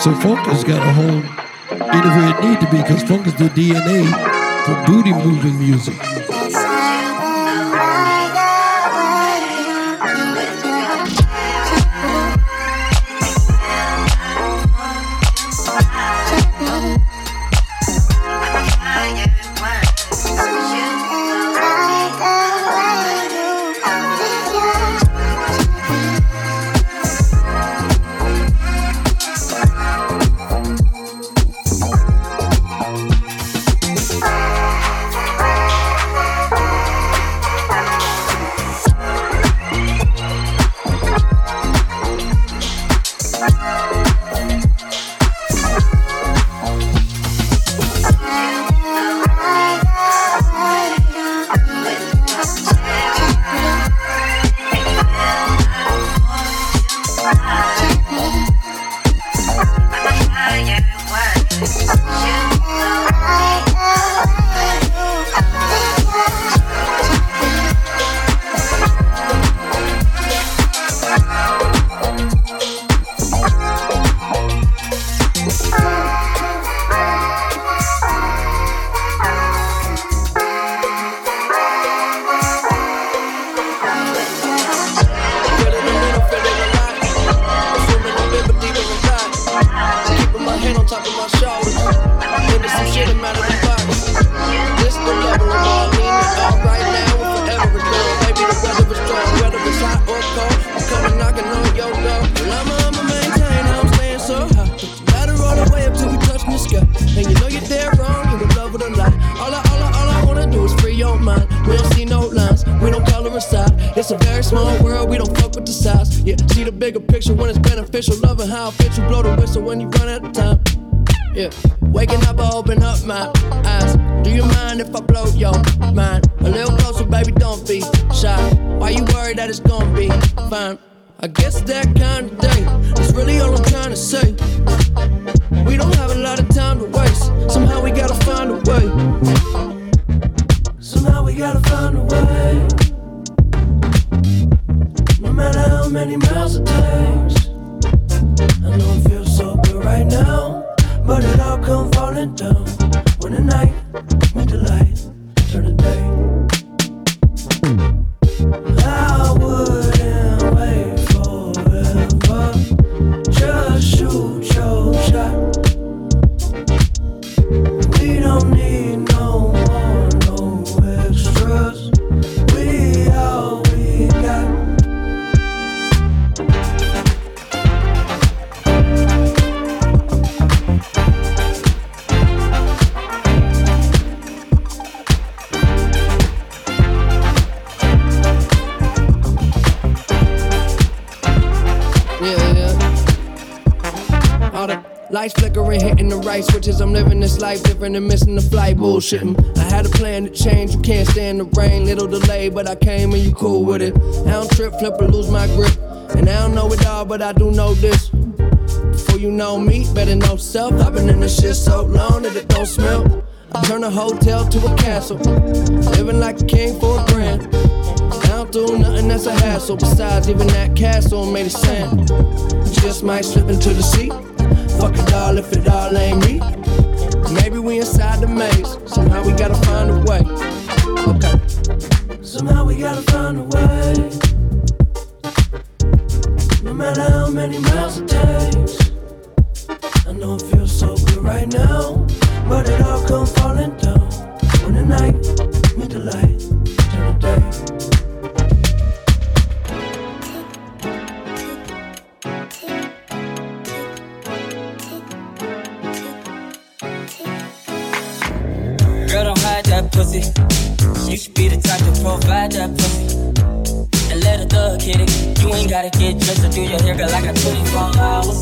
So funk has got a home anywhere it need to be because funk is the DNA for booty moving music. It's a very small world, we don't fuck with the size. Yeah, see the bigger picture when it's beneficial. Loving how I fit you, blow the whistle when you run out of time. Yeah, waking up, I open up my eyes. Do you mind if I blow your mind? A little closer, baby, don't be shy. Why you worried that it's gonna be fine? I guess that kind of day is really all I'm trying to say. We don't have a lot of time to waste. Somehow we gotta find a way. Somehow we gotta find a way matter how many miles it takes. I know it feels so good right now, but it all come falling down when the night meet the light, turn the day. I would. Different and missing the flight, bullshitting. I had a plan to change, you can't stand the rain. Little delay, but I came and you cool with it. I don't trip, flip, or lose my grip. And I don't know it all, but I do know this. Before you know me, better know self. I've been in this shit so long that it don't smell. I turn a hotel to a castle. Living like a king for a grand. I don't do nothing that's a hassle. Besides, even that castle made of sand. Just might slip into the sea. Fuck it all if it all ain't me. Maybe we inside the maze. Somehow we gotta find a way. Okay. Somehow we gotta find a way. No matter how many miles it takes. I know it feels so good right now. But it all comes falling down. When the night meet the light, pussy. You should be the type to provide that pussy. And let a thug hit it. You ain't gotta get dressed or do your hair, girl. I got 24 hours.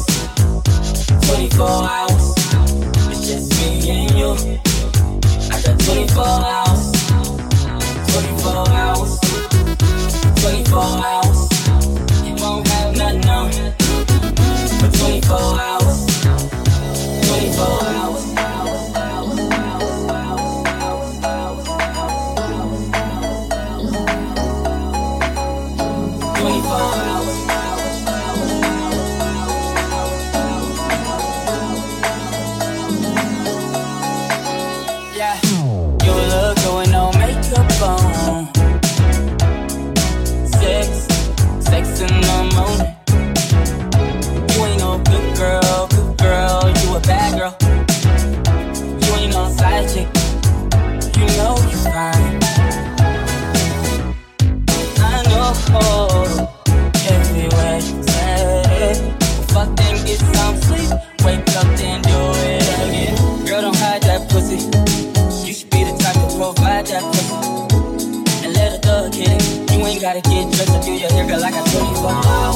24 hours. It's just me and you. I got 24 hours. 24 hours. 24 hours. You won't have nothing on. For 24 hours. 24 hours. gotta get dressed and do your hair, girl. I got 24.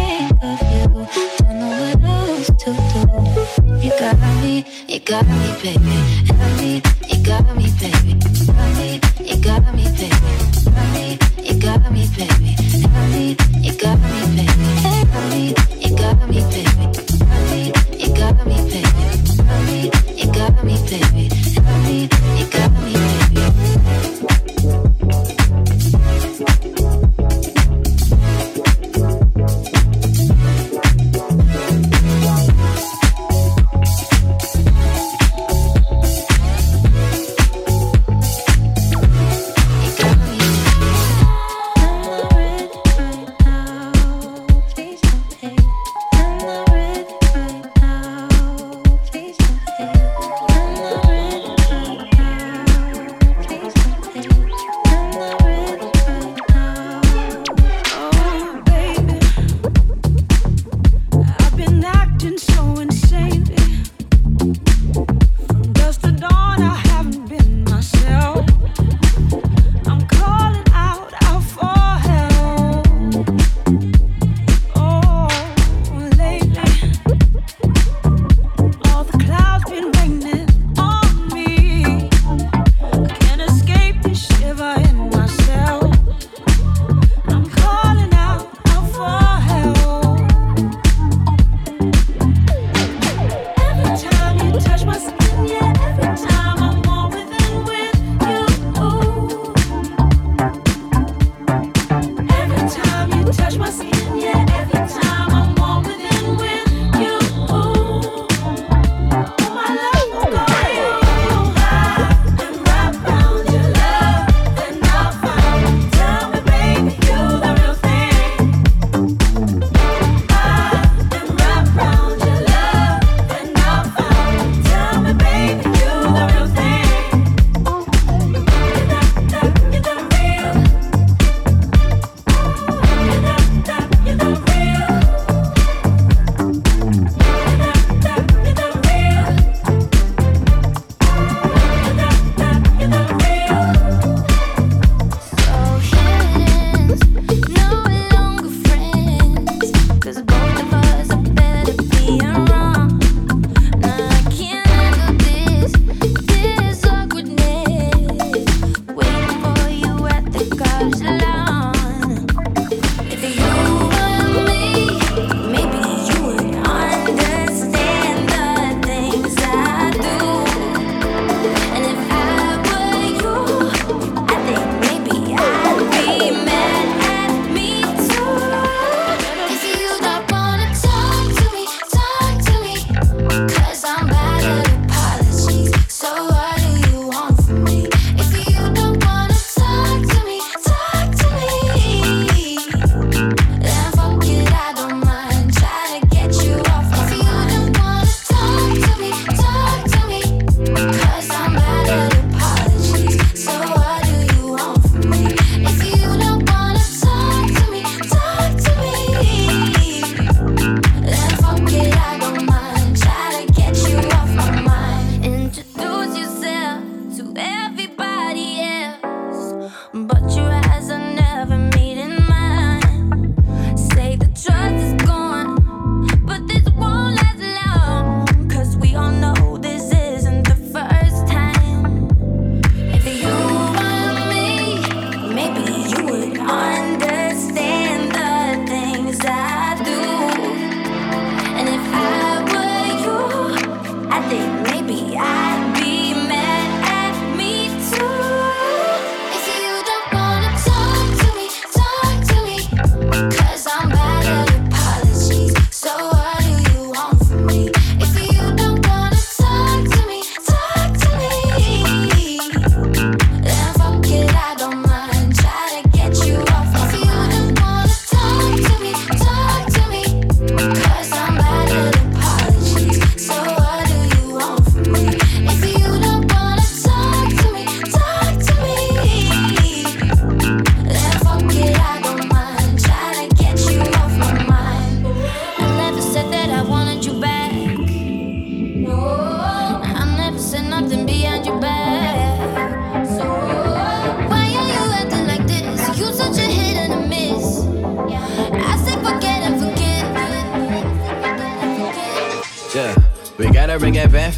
think of you. Don't know what else to do. You got me, you got me, baby. Got me, you got me, baby. Got me, you got me, baby. Got me, you got me, baby. Got me, you got me, baby. Got me, you got me, baby. You got me, baby. Me, you got me, baby. Me, you got me.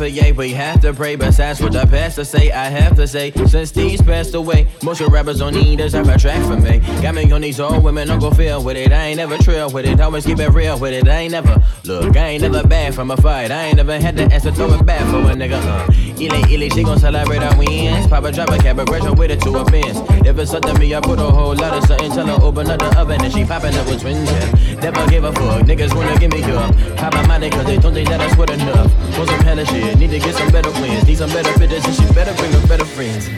For yay. We have to pray, but that's what the pastor say. I have to say, since these passed away, most of rappers don't need us have a track for me. Got me on these old women, don't go feel with it. I ain't never trail with it, always keep it real with it. I ain't never look, I ain't never bad from a fight. I ain't never had to ask to throw it back for a nigga. Uh, Illy, illy, she gon' celebrate our wins. Pop a drop a cab, a with it to a fence. If it's up to me, I put a whole lot of something. Tell her open up the oven and she popping up with twins. Yeah. Never give a fuck, niggas wanna give me up. Pop my mind cause they don't think that I sweat enough. Want some hella shit, need to get some better wins. Need some better bitches and she better bring her better friends.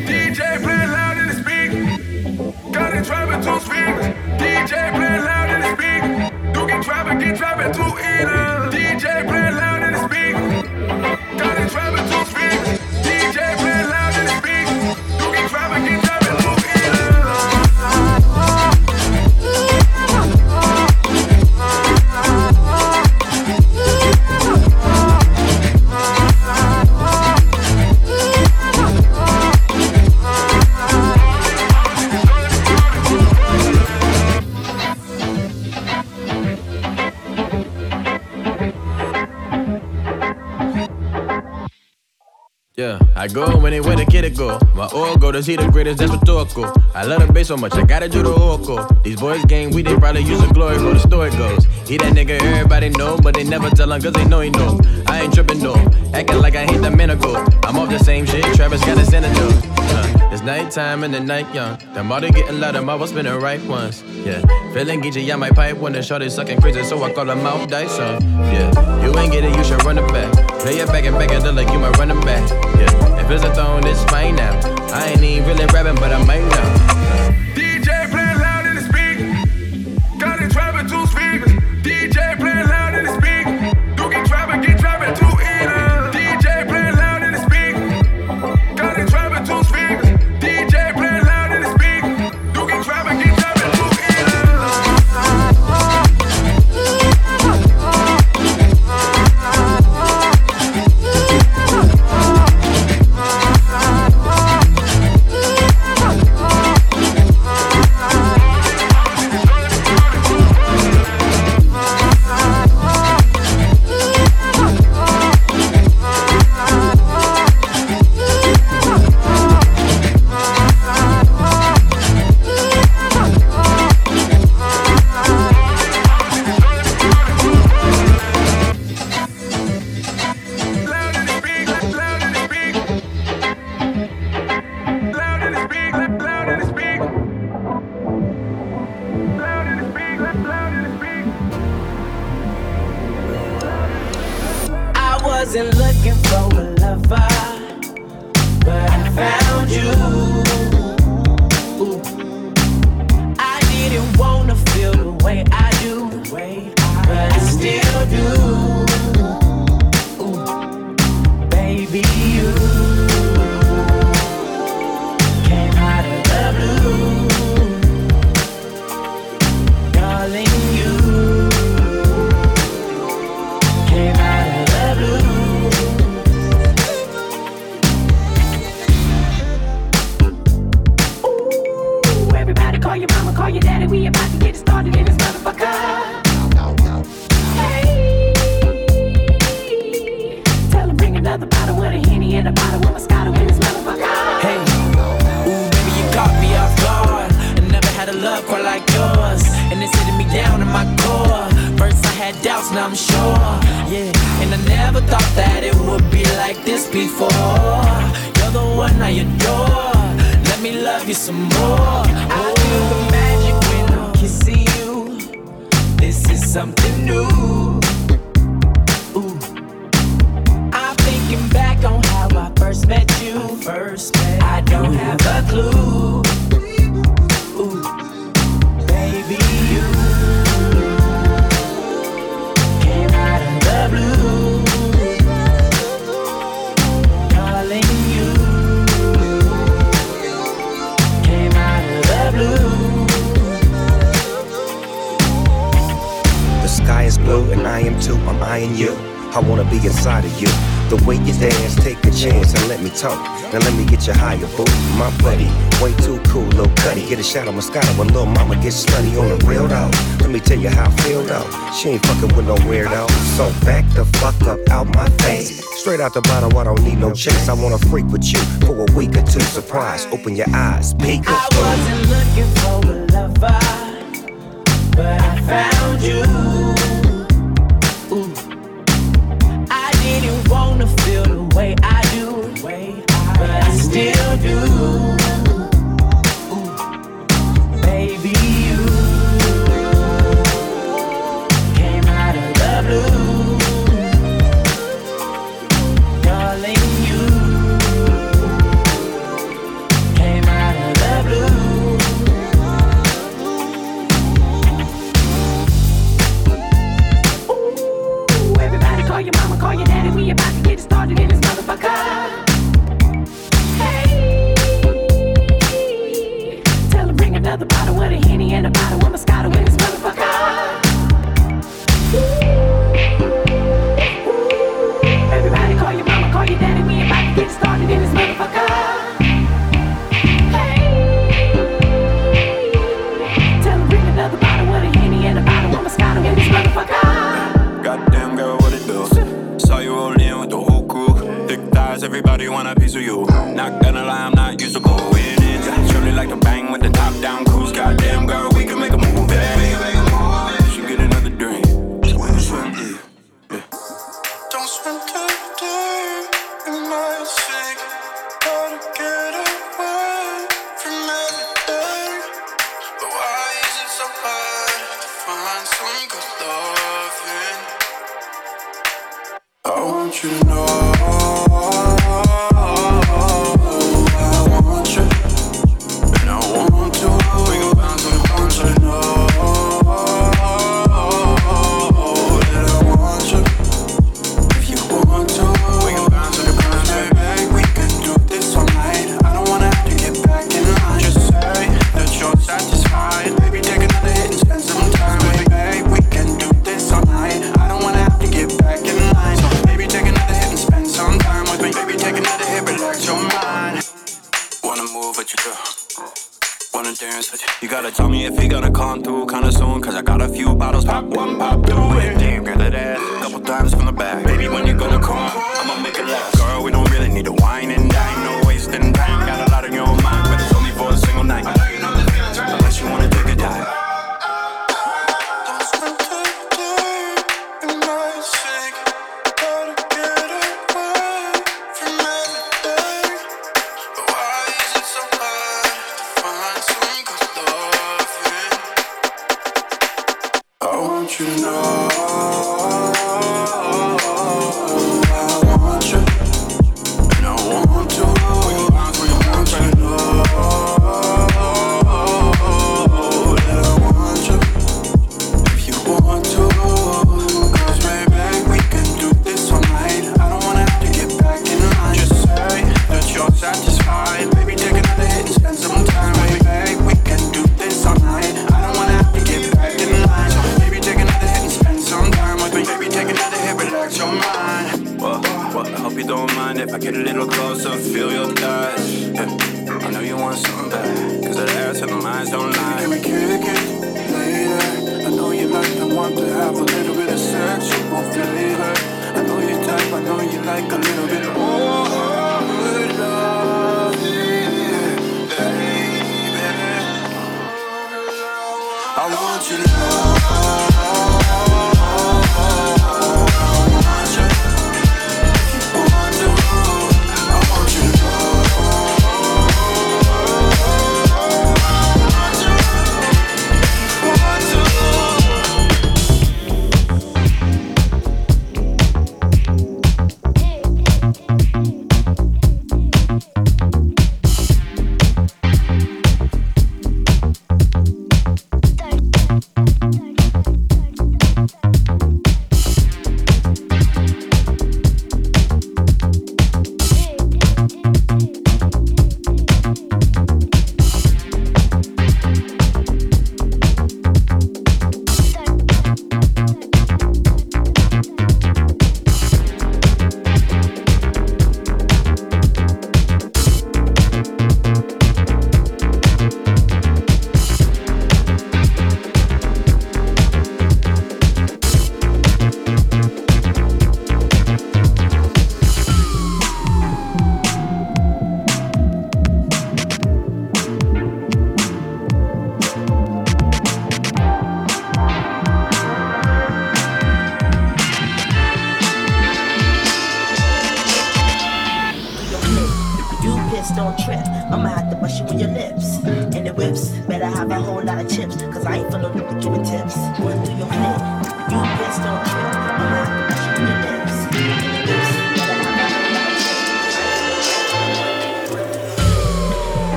I go anywhere the kid go. My old go to see the greatest, that's rhetorical. I love the bass so much, I gotta do the oracle. These boys game, we they probably use the glory for the story goes. He that nigga everybody know, but they never tell him cause they know he know. I ain't tripping though, acting like I hate the miracle. I'm off the same shit, Travis got a senator. Uh, it's nighttime and the night young. The mother getting louder, my was spinning right once. Yeah, feeling geeky, I might pipe when the shot is sucking crazy, so I call them out Dyson. Yeah, you ain't get it, you should run it back. Play it back and back and like you my running back. If it's a throne, it's fine now. I ain't even really rapping, but I might now. talk. Now let me get you higher, boo, My buddy, way too cool, little cutty. Get a shot of Moscato when little mama gets slutty on the real though. Let me tell you how I feel though. She ain't fucking with no weirdo. So back the fuck up out my face. Straight out the bottle, I don't need no chase. I wanna freak with you for a week or two. Surprise, open your eyes, peek. I wasn't looking for a lover, but I found you. do. gotta win this motherfucker. Goddamn girl, what it do? Saw you roll with the whole crew. Thick thighs, everybody want a piece of you. Not gonna lie, I'm not used to going in. Surely like to bang with the top down cruise. Goddamn girl, we can make a move.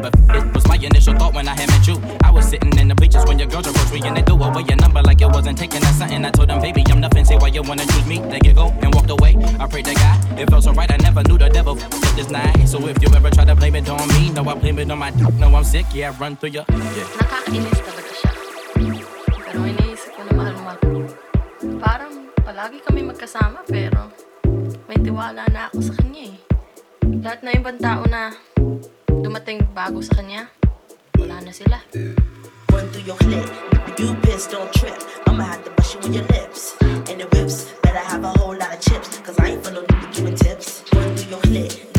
But it was my initial thought when I had met you. I was sitting in the bleachers when your girls approached me and they threw away your number like it wasn't taken or something. I told them, baby, I'm nothing. Say why you wanna choose me? They go and walked away. I prayed to God. It felt so right. I never knew the devil this night. So if you ever try to blame it on me, no, I blame it on my. No, I'm sick. Yeah, run through your. Yeah. dumating bago sa kanya, wala na sila. Run through your clip, you pissed don't trip. I'ma have to brush you with your lips. And the whips, better have a whole lot of chips, cause I ain't for no giving tips. Run through your clip.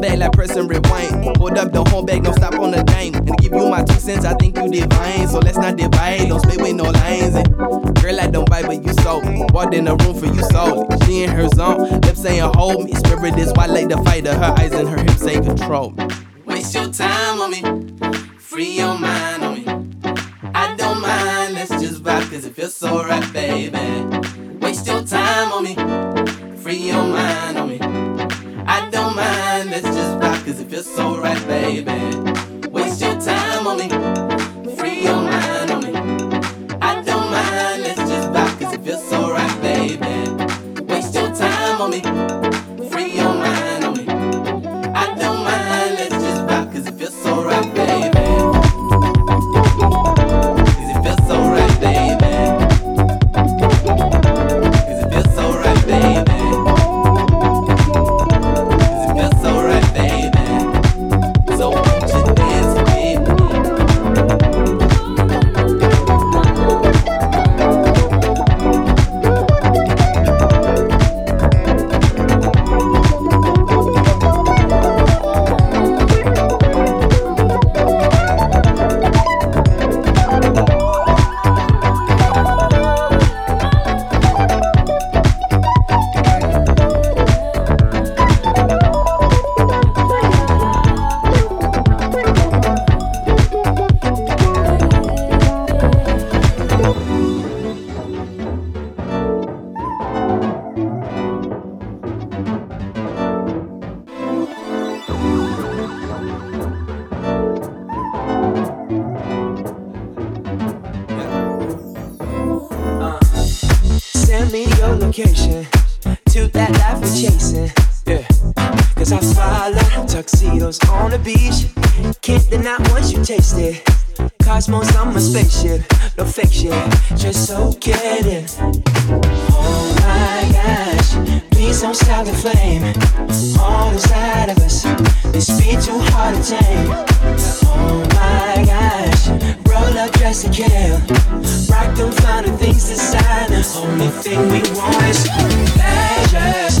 back like pressing rewind. Hold up the whole bag, don't stop on the dime. And give you my two cents, I think you divine. So let's not divide, don't split with no lines. And girl, I don't bite, but you sold me. Walked in the room for you so. She in her zone, lips saying hold me. Spirit is wide like the fighter, her eyes and her hips say control me. Waste your time on me, free your mind on me. I don't mind, let's just vibe, cause it feels so right, baby. Waste your time on me, free your mind on me let's just rock, cause it feels so right, baby. Waste your time on me, free your mind on me. I don't mind, let's just rock, cause it feels so right, baby. Waste your time on me. To that life we're chasing. Yeah. Cause I follow tuxedos on the beach. Can't deny once you taste it. Cosmos on my spaceship, no fake shit, just so get it. Oh my gosh, please don't stop the flame. All inside of us, this beat too hard to tame. Oh my gosh, roll up, dress to kill. Rock them finer things design. The only thing we want is pleasures.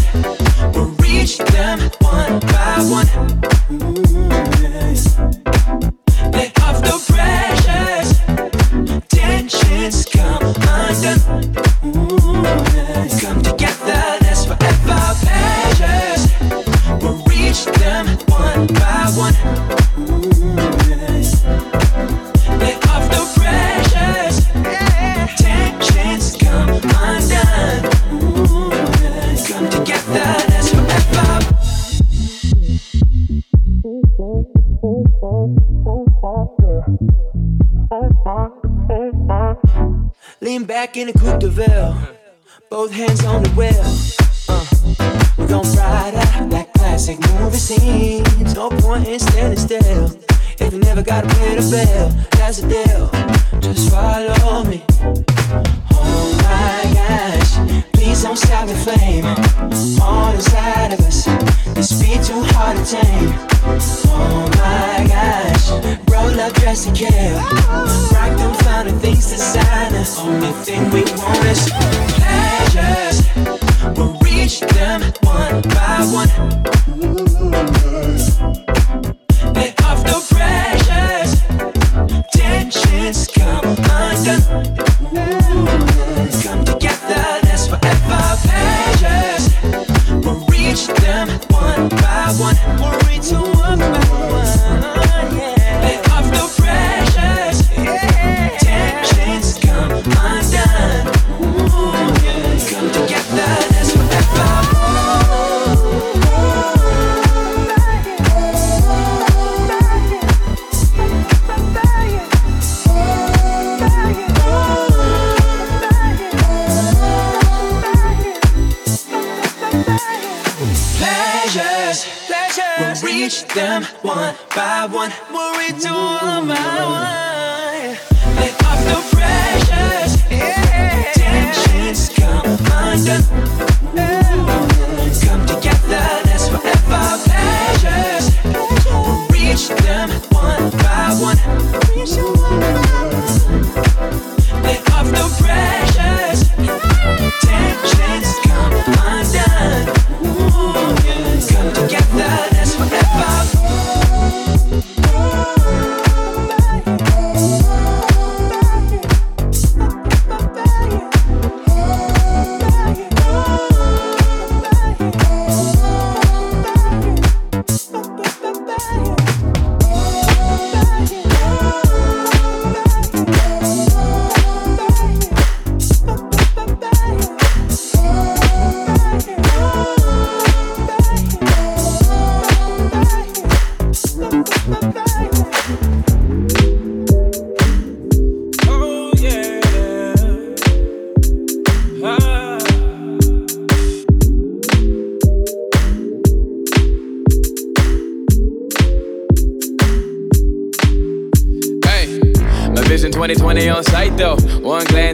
We'll reach them one by one. Tensions come undone. Come together, that's forever pleasures. We'll reach them one by one. Lean back in the coupe de ville, both hands on the wheel. Uh, we gon' ride out like classic movie scenes. No point in standing still. If you never gotta pay the bill, that's the deal. Just follow me. Oh my gosh, please don't stop the flame. All inside of us, this beat too hard to tame. Oh my gosh, roll up, dress to kill. Rock them finer things designer. Only thing we want is pleasures. We'll reach them one by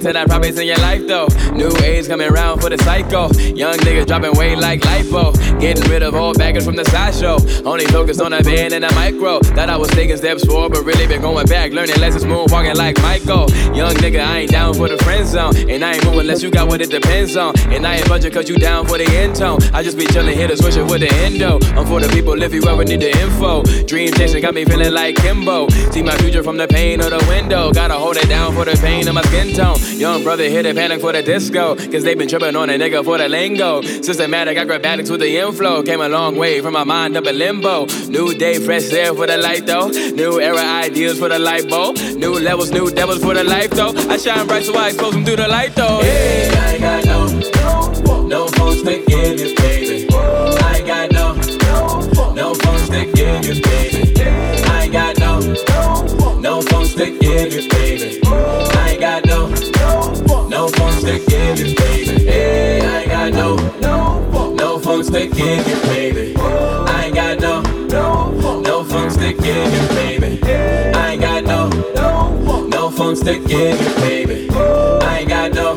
And I probably in your life though. New age coming around for the psycho. Young niggas dropping weight like lipo. Getting rid of all baggage from the sideshow. Only focused on a van and a micro. That I was taking steps forward, but really been going back. Learning lessons, moonwalking like Michael. Young nigga, I ain't down for the friend zone. And I ain't moving unless you got what it depends on. And I ain't budget cause you down for the end tone. I just be chillin' here to switch it with the endo. I'm for the people if you ever need the info. Dream chasing got me feeling like Kimbo. See my future from the pane of the window. Gotta hold it down for the pain of my skin tone. Young brother hit a panic for the disco. Cause they been tripping on a nigga for the lingo. Systematic, grab with the inflow. Came a long way from my mind up in limbo. New day, fresh air for the light though. New era ideas for the light bulb. New levels, new devils for the life though. I shine bright so I expose them through the light though. Hey, I ain't got no, no, no to give you, baby. I ain't got no, no, no to give you, baby. I ain't got no, no, no to give you, baby. I ain't got no, phones to give you, baby. Hey, I ain't got no, no, no phones to give you, baby. I ain't got no, no, no phones to give you, baby. I ain't got no, no, no phones to give you, baby. I ain't got no,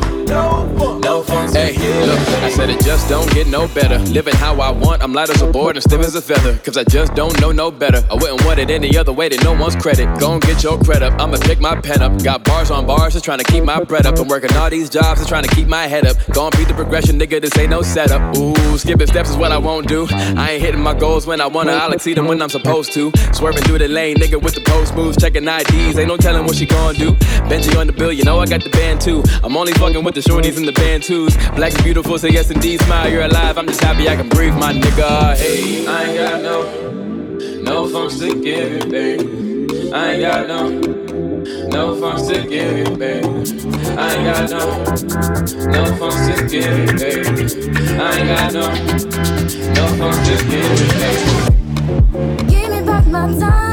look, I said it just don't get no better. Living how I want, I'm light as a board and stiff as a feather. Cause I just don't know no better. I wouldn't want it any other way than no one's credit. Go and get your credit up, I'ma pick my pen up. Got bars on bars, just trying to keep my bread up. I'm working all these jobs, just trying to keep my head up. Go and beat the progression, nigga, this ain't no setup. Ooh, skipping steps is what I won't do. I ain't hitting my goals when I wanna, I'll exceed them when I'm supposed to. Swerving through the lane, nigga, with the post moves, checking IDs, ain't no telling what she gon' do. Benji on the bill, you know I got the band too. I'm only fucking with the shorties in the band twos. Black is beautiful, say yes indeed, smile, you're alive. I'm just happy I can breathe, my nigga. Hey, I ain't got no, no phones to give you, baby. I ain't got no, no phones to give you, baby. I ain't got no, no phones to give you, baby. I ain't got no, no phones to give you, baby. Give me back my time.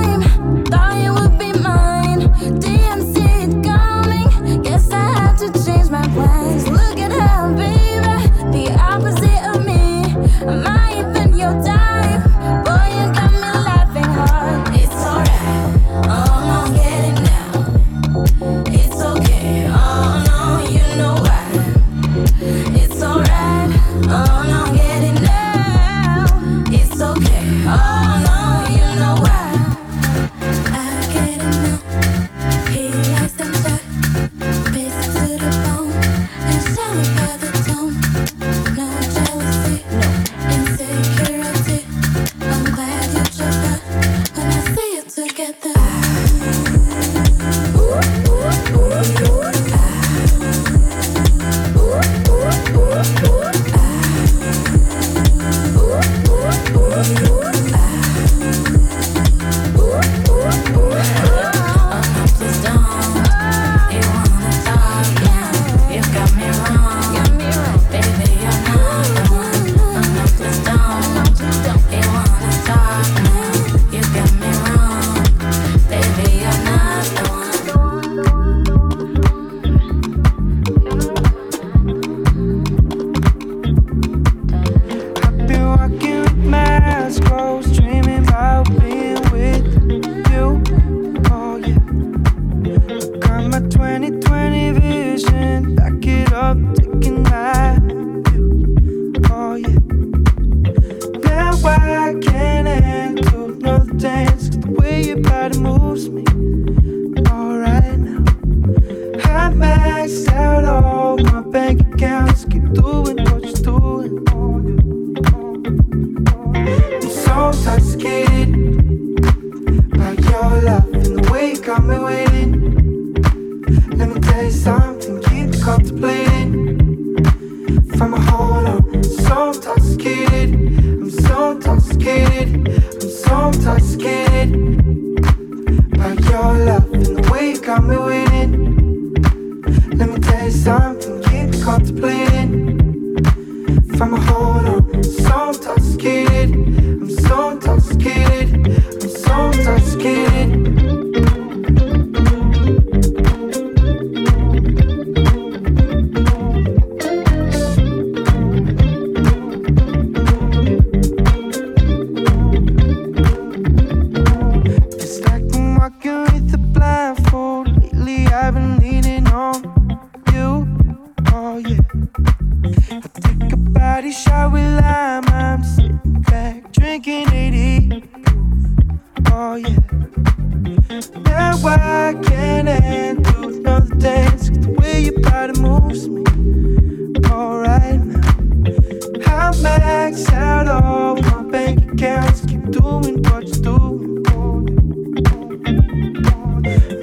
Max out all my bank accounts. Keep doing what you're doing.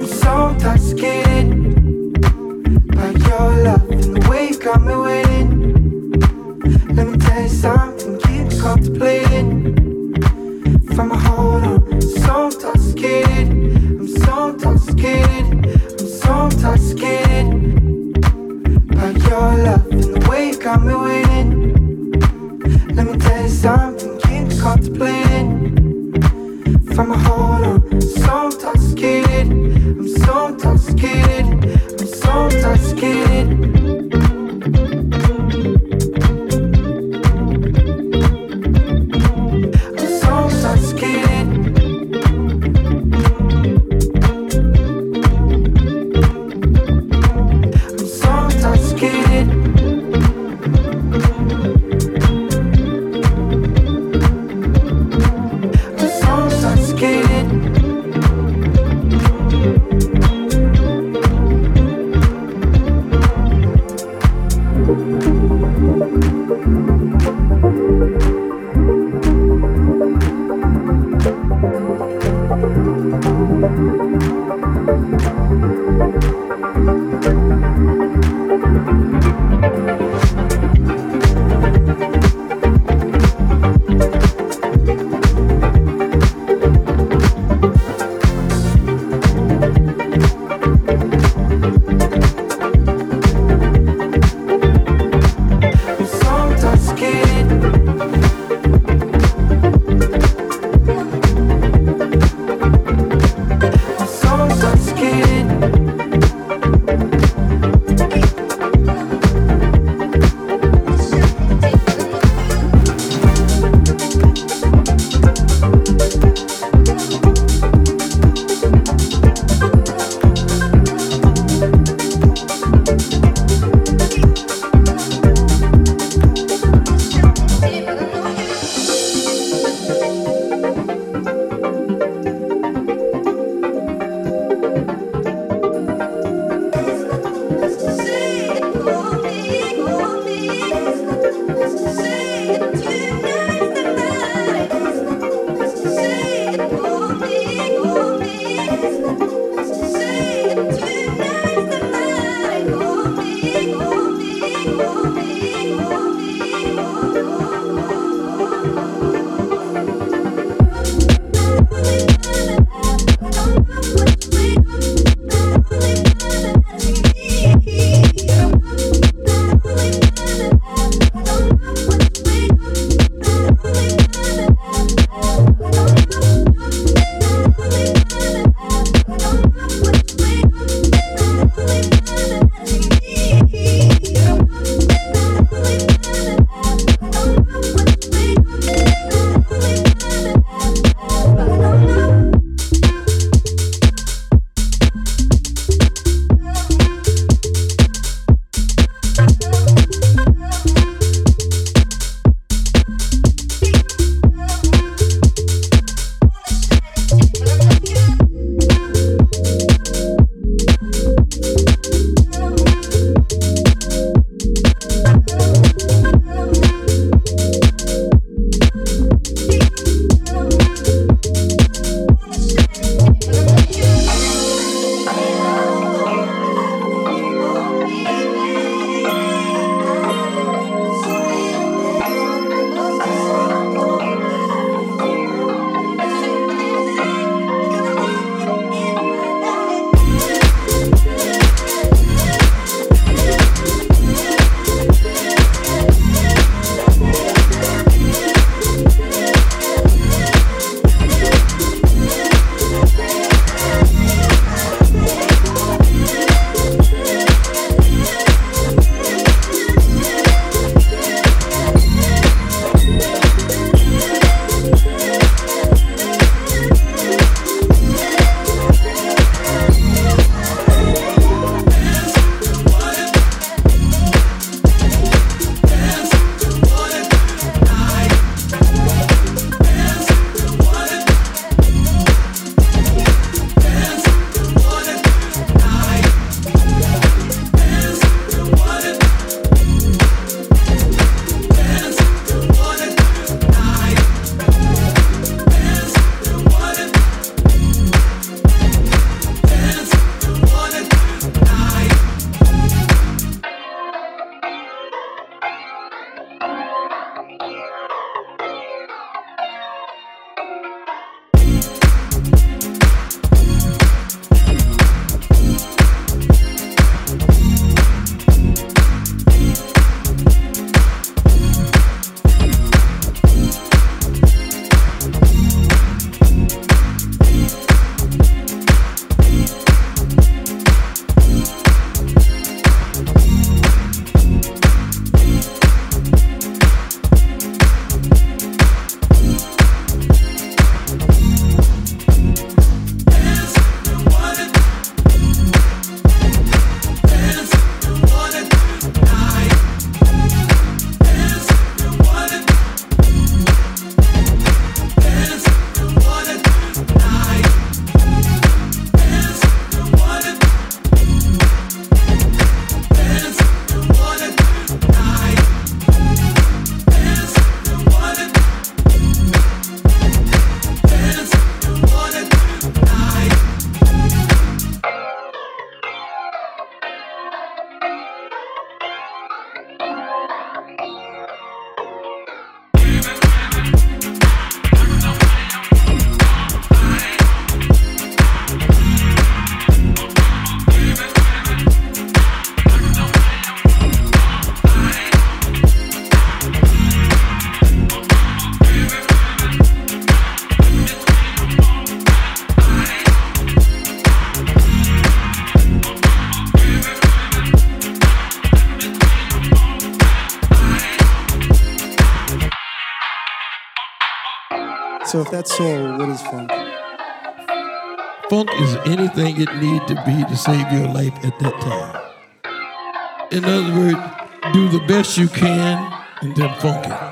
I'm so intoxicated by your love and the way you got me waiting. Let me tell you something, keep contemplating. From a hold contemplating. So if that's soul, what is funk? Funk is anything it need to be to save your life at that time. In other words, do the best you can and then funk it.